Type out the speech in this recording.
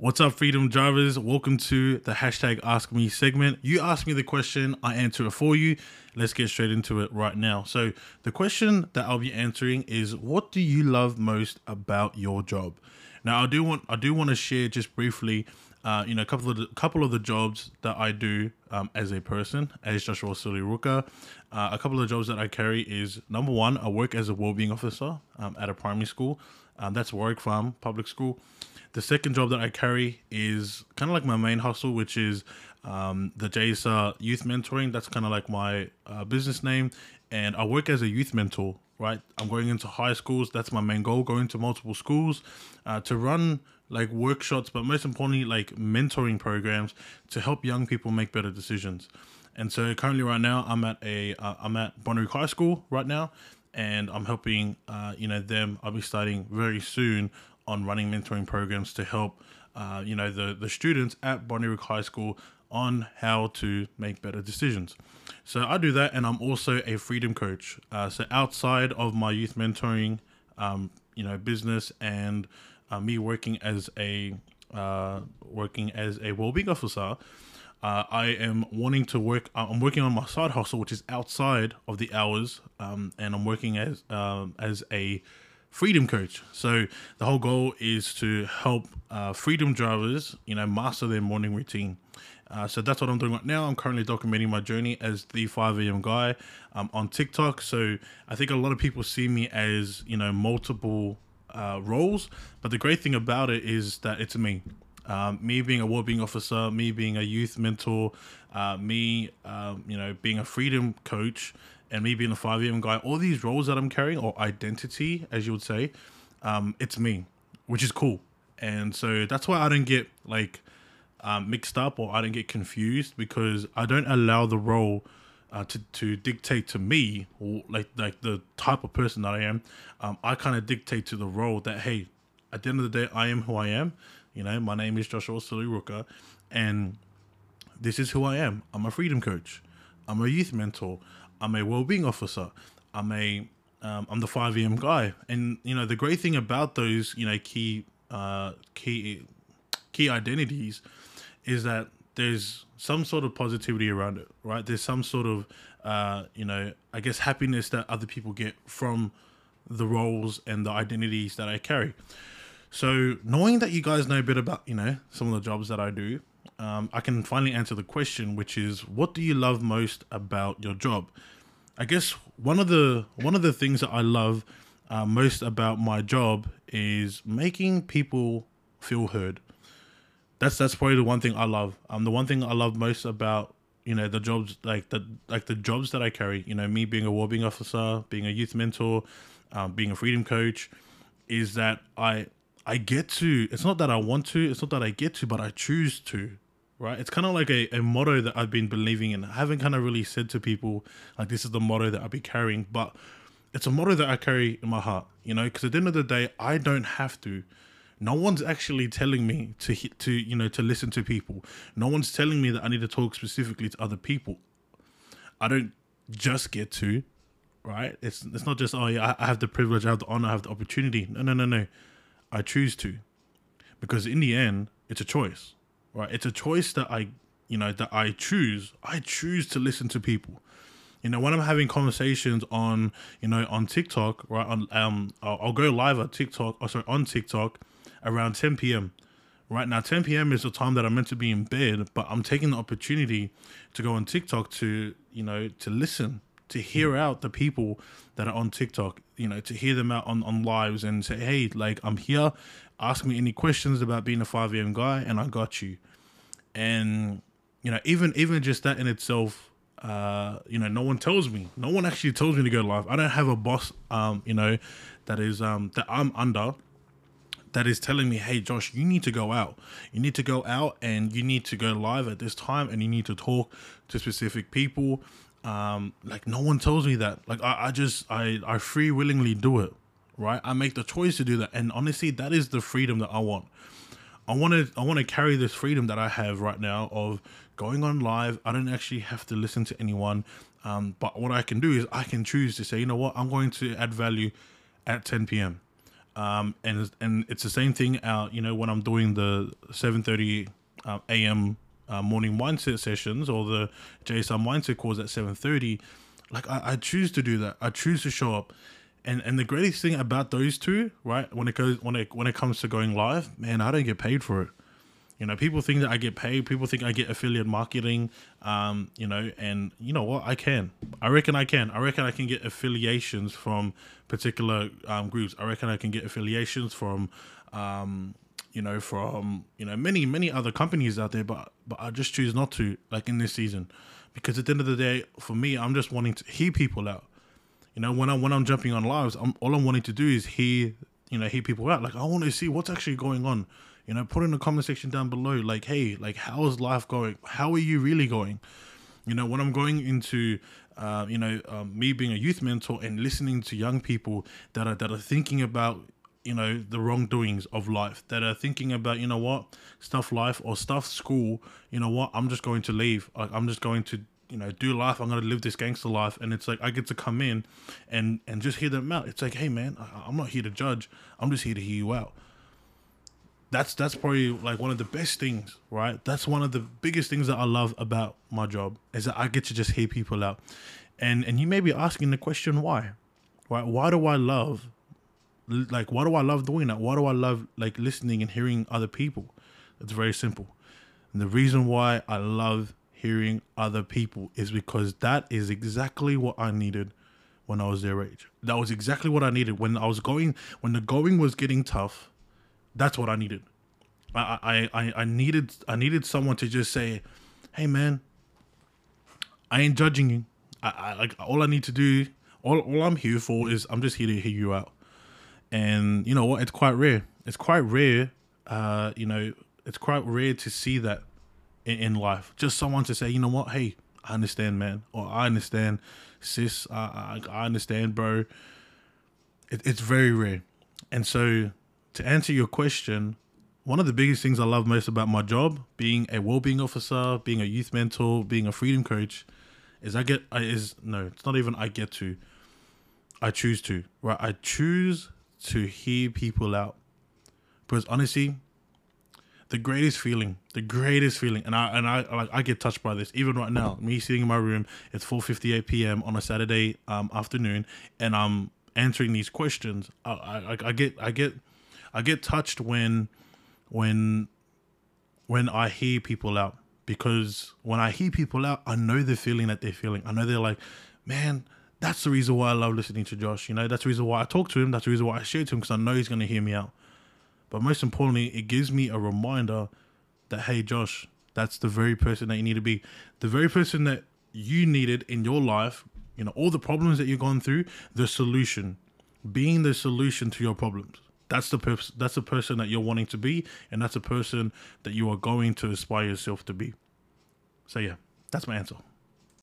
What's up, Freedom Drivers? Welcome to the hashtag Ask Me segment. You ask me the question, I answer it for you. Let's get straight into it right now. So, the question that I'll be answering is What do you love most about your job? Now, I do want I do want to share just briefly, uh, you know, a couple of the, couple of the jobs that I do um, as a person, as Joshua Suli Ruka. Uh, a couple of jobs that I carry is number one, I work as a wellbeing officer um, at a primary school. Um, that's Warwick Farm Public School. The second job that I carry is kind of like my main hustle, which is um, the JSA Youth Mentoring. That's kind of like my uh, business name. And I work as a youth mentor, right? I'm going into high schools. That's my main goal, going to multiple schools uh, to run like workshops, but most importantly, like mentoring programs to help young people make better decisions. And so currently, right now, I'm at a am uh, at Bonnyrigg High School right now, and I'm helping uh, you know them. I'll be starting very soon on running mentoring programs to help uh, you know the the students at Bonnyrigg High School on how to make better decisions. So I do that, and I'm also a freedom coach. Uh, so outside of my youth mentoring, um, you know, business and uh, me working as a uh, working as a well-being officer, uh, I am wanting to work. Uh, I'm working on my side hustle, which is outside of the hours, um, and I'm working as um, as a freedom coach. So the whole goal is to help uh, freedom drivers, you know, master their morning routine. Uh, so that's what I'm doing right now. I'm currently documenting my journey as the 5 a.m. guy um, on TikTok. So I think a lot of people see me as, you know, multiple uh, roles. But the great thing about it is that it's me. Um, me being a well-being officer, me being a youth mentor, uh, me, um, you know, being a freedom coach, and me being a 5 a.m. guy, all these roles that I'm carrying, or identity, as you would say, um, it's me, which is cool. And so that's why I don't get like um, mixed up or I don't get confused because I don't allow the role uh, to, to dictate to me or like like the type of person that I am. Um, I kind of dictate to the role that hey, at the end of the day, I am who I am. You know, my name is Joshua Saliruka, and this is who I am. I'm a freedom coach. I'm a youth mentor. I'm a well-being officer. I'm a um, I'm the 5 a.m. guy, and you know the great thing about those you know key uh, key key identities is that there's some sort of positivity around it, right? There's some sort of uh, you know I guess happiness that other people get from the roles and the identities that I carry. So knowing that you guys know a bit about you know some of the jobs that I do, um, I can finally answer the question, which is, what do you love most about your job? I guess one of the one of the things that I love uh, most about my job is making people feel heard. That's that's probably the one thing I love. Um, the one thing I love most about you know the jobs like the like the jobs that I carry. You know, me being a wellbeing officer, being a youth mentor, um, being a freedom coach, is that I I get to. It's not that I want to. It's not that I get to, but I choose to right? It's kind of like a, a motto that I've been believing in. I haven't kind of really said to people, like, this is the motto that I'll be carrying, but it's a motto that I carry in my heart, you know, because at the end of the day, I don't have to. No one's actually telling me to to you know to listen to people. No one's telling me that I need to talk specifically to other people. I don't just get to, right? It's it's not just oh yeah I have the privilege, I have the honor, I have the opportunity. No no no no, I choose to, because in the end it's a choice right? It's a choice that I, you know, that I choose. I choose to listen to people. You know, when I'm having conversations on, you know, on TikTok, right? On um, I'll, I'll go live at TikTok. Or oh, sorry, on TikTok, around 10 p.m. Right now, 10 p.m. is the time that I'm meant to be in bed, but I'm taking the opportunity to go on TikTok to, you know, to listen, to hear out the people that are on TikTok, you know, to hear them out on, on lives and say, hey, like, I'm here. Ask me any questions about being a 5 a.m. guy, and I got you and you know even even just that in itself uh you know no one tells me no one actually tells me to go live i don't have a boss um you know that is um that i'm under that is telling me hey josh you need to go out you need to go out and you need to go live at this time and you need to talk to specific people um like no one tells me that like i, I just i i free willingly do it right i make the choice to do that and honestly that is the freedom that i want I want to I want to carry this freedom that I have right now of going on live. I don't actually have to listen to anyone. Um, but what I can do is I can choose to say, you know what, I'm going to add value at 10 p.m. Um, and and it's the same thing out, you know, when I'm doing the 7:30 uh, a.m. Uh, morning mindset sessions or the JSR mindset calls at 7:30. Like I, I choose to do that. I choose to show up. And and the greatest thing about those two, right, when it goes when it when it comes to going live, man, I don't get paid for it. You know, people think that I get paid. People think I get affiliate marketing. Um, you know, and you know what? I can. I reckon I can. I reckon I can get affiliations from particular um, groups. I reckon I can get affiliations from, um, you know, from you know many many other companies out there. But but I just choose not to. Like in this season, because at the end of the day, for me, I'm just wanting to hear people out. You know, when I when I'm jumping on lives, I'm all I'm wanting to do is hear you know hear people out. Like I want to see what's actually going on you know put in the comment section down below like hey like how's life going how are you really going you know when i'm going into uh, you know um, me being a youth mentor and listening to young people that are that are thinking about you know the wrongdoings of life that are thinking about you know what stuff life or stuff school you know what i'm just going to leave i'm just going to you know do life i'm going to live this gangster life and it's like i get to come in and and just hear them out it's like hey man I, i'm not here to judge i'm just here to hear you out that's that's probably like one of the best things, right? That's one of the biggest things that I love about my job is that I get to just hear people out. And and you may be asking the question why? Right? Why do I love like why do I love doing that? Why do I love like listening and hearing other people? It's very simple. And the reason why I love hearing other people is because that is exactly what I needed when I was their age. That was exactly what I needed when I was going when the going was getting tough that's what I needed. I, I, I I needed I needed someone to just say, "Hey, man, I ain't judging you. I, I like all I need to do. All, all I'm here for is I'm just here to hear you out." And you know what? It's quite rare. It's quite rare. Uh, you know, it's quite rare to see that in, in life. Just someone to say, "You know what? Hey, I understand, man," or "I understand, sis. I I, I understand, bro." It, it's very rare, and so to answer your question, one of the biggest things I love most about my job, being a well-being officer, being a youth mentor, being a freedom coach, is I get I is no, it's not even I get to. I choose to. Right? I choose to hear people out. Because honestly, the greatest feeling, the greatest feeling, and I and I like I get touched by this even right now. Me sitting in my room, it's 4:58 p.m. on a Saturday um, afternoon, and I'm answering these questions. I, I I get I get I get touched when when when I hear people out because when I hear people out, I know the feeling that they're feeling. I know they're like, man, that's the reason why I love listening to Josh. You know, that's the reason why I talk to him. That's the reason why I share to him because I know he's going to hear me out. But most importantly, it gives me a reminder that, hey, Josh, that's the very person that you need to be. The very person that you needed in your life, you know, all the problems that you've gone through, the solution, being the solution to your problems that's the pers- that's the person that you're wanting to be and that's a person that you are going to aspire yourself to be so yeah that's my answer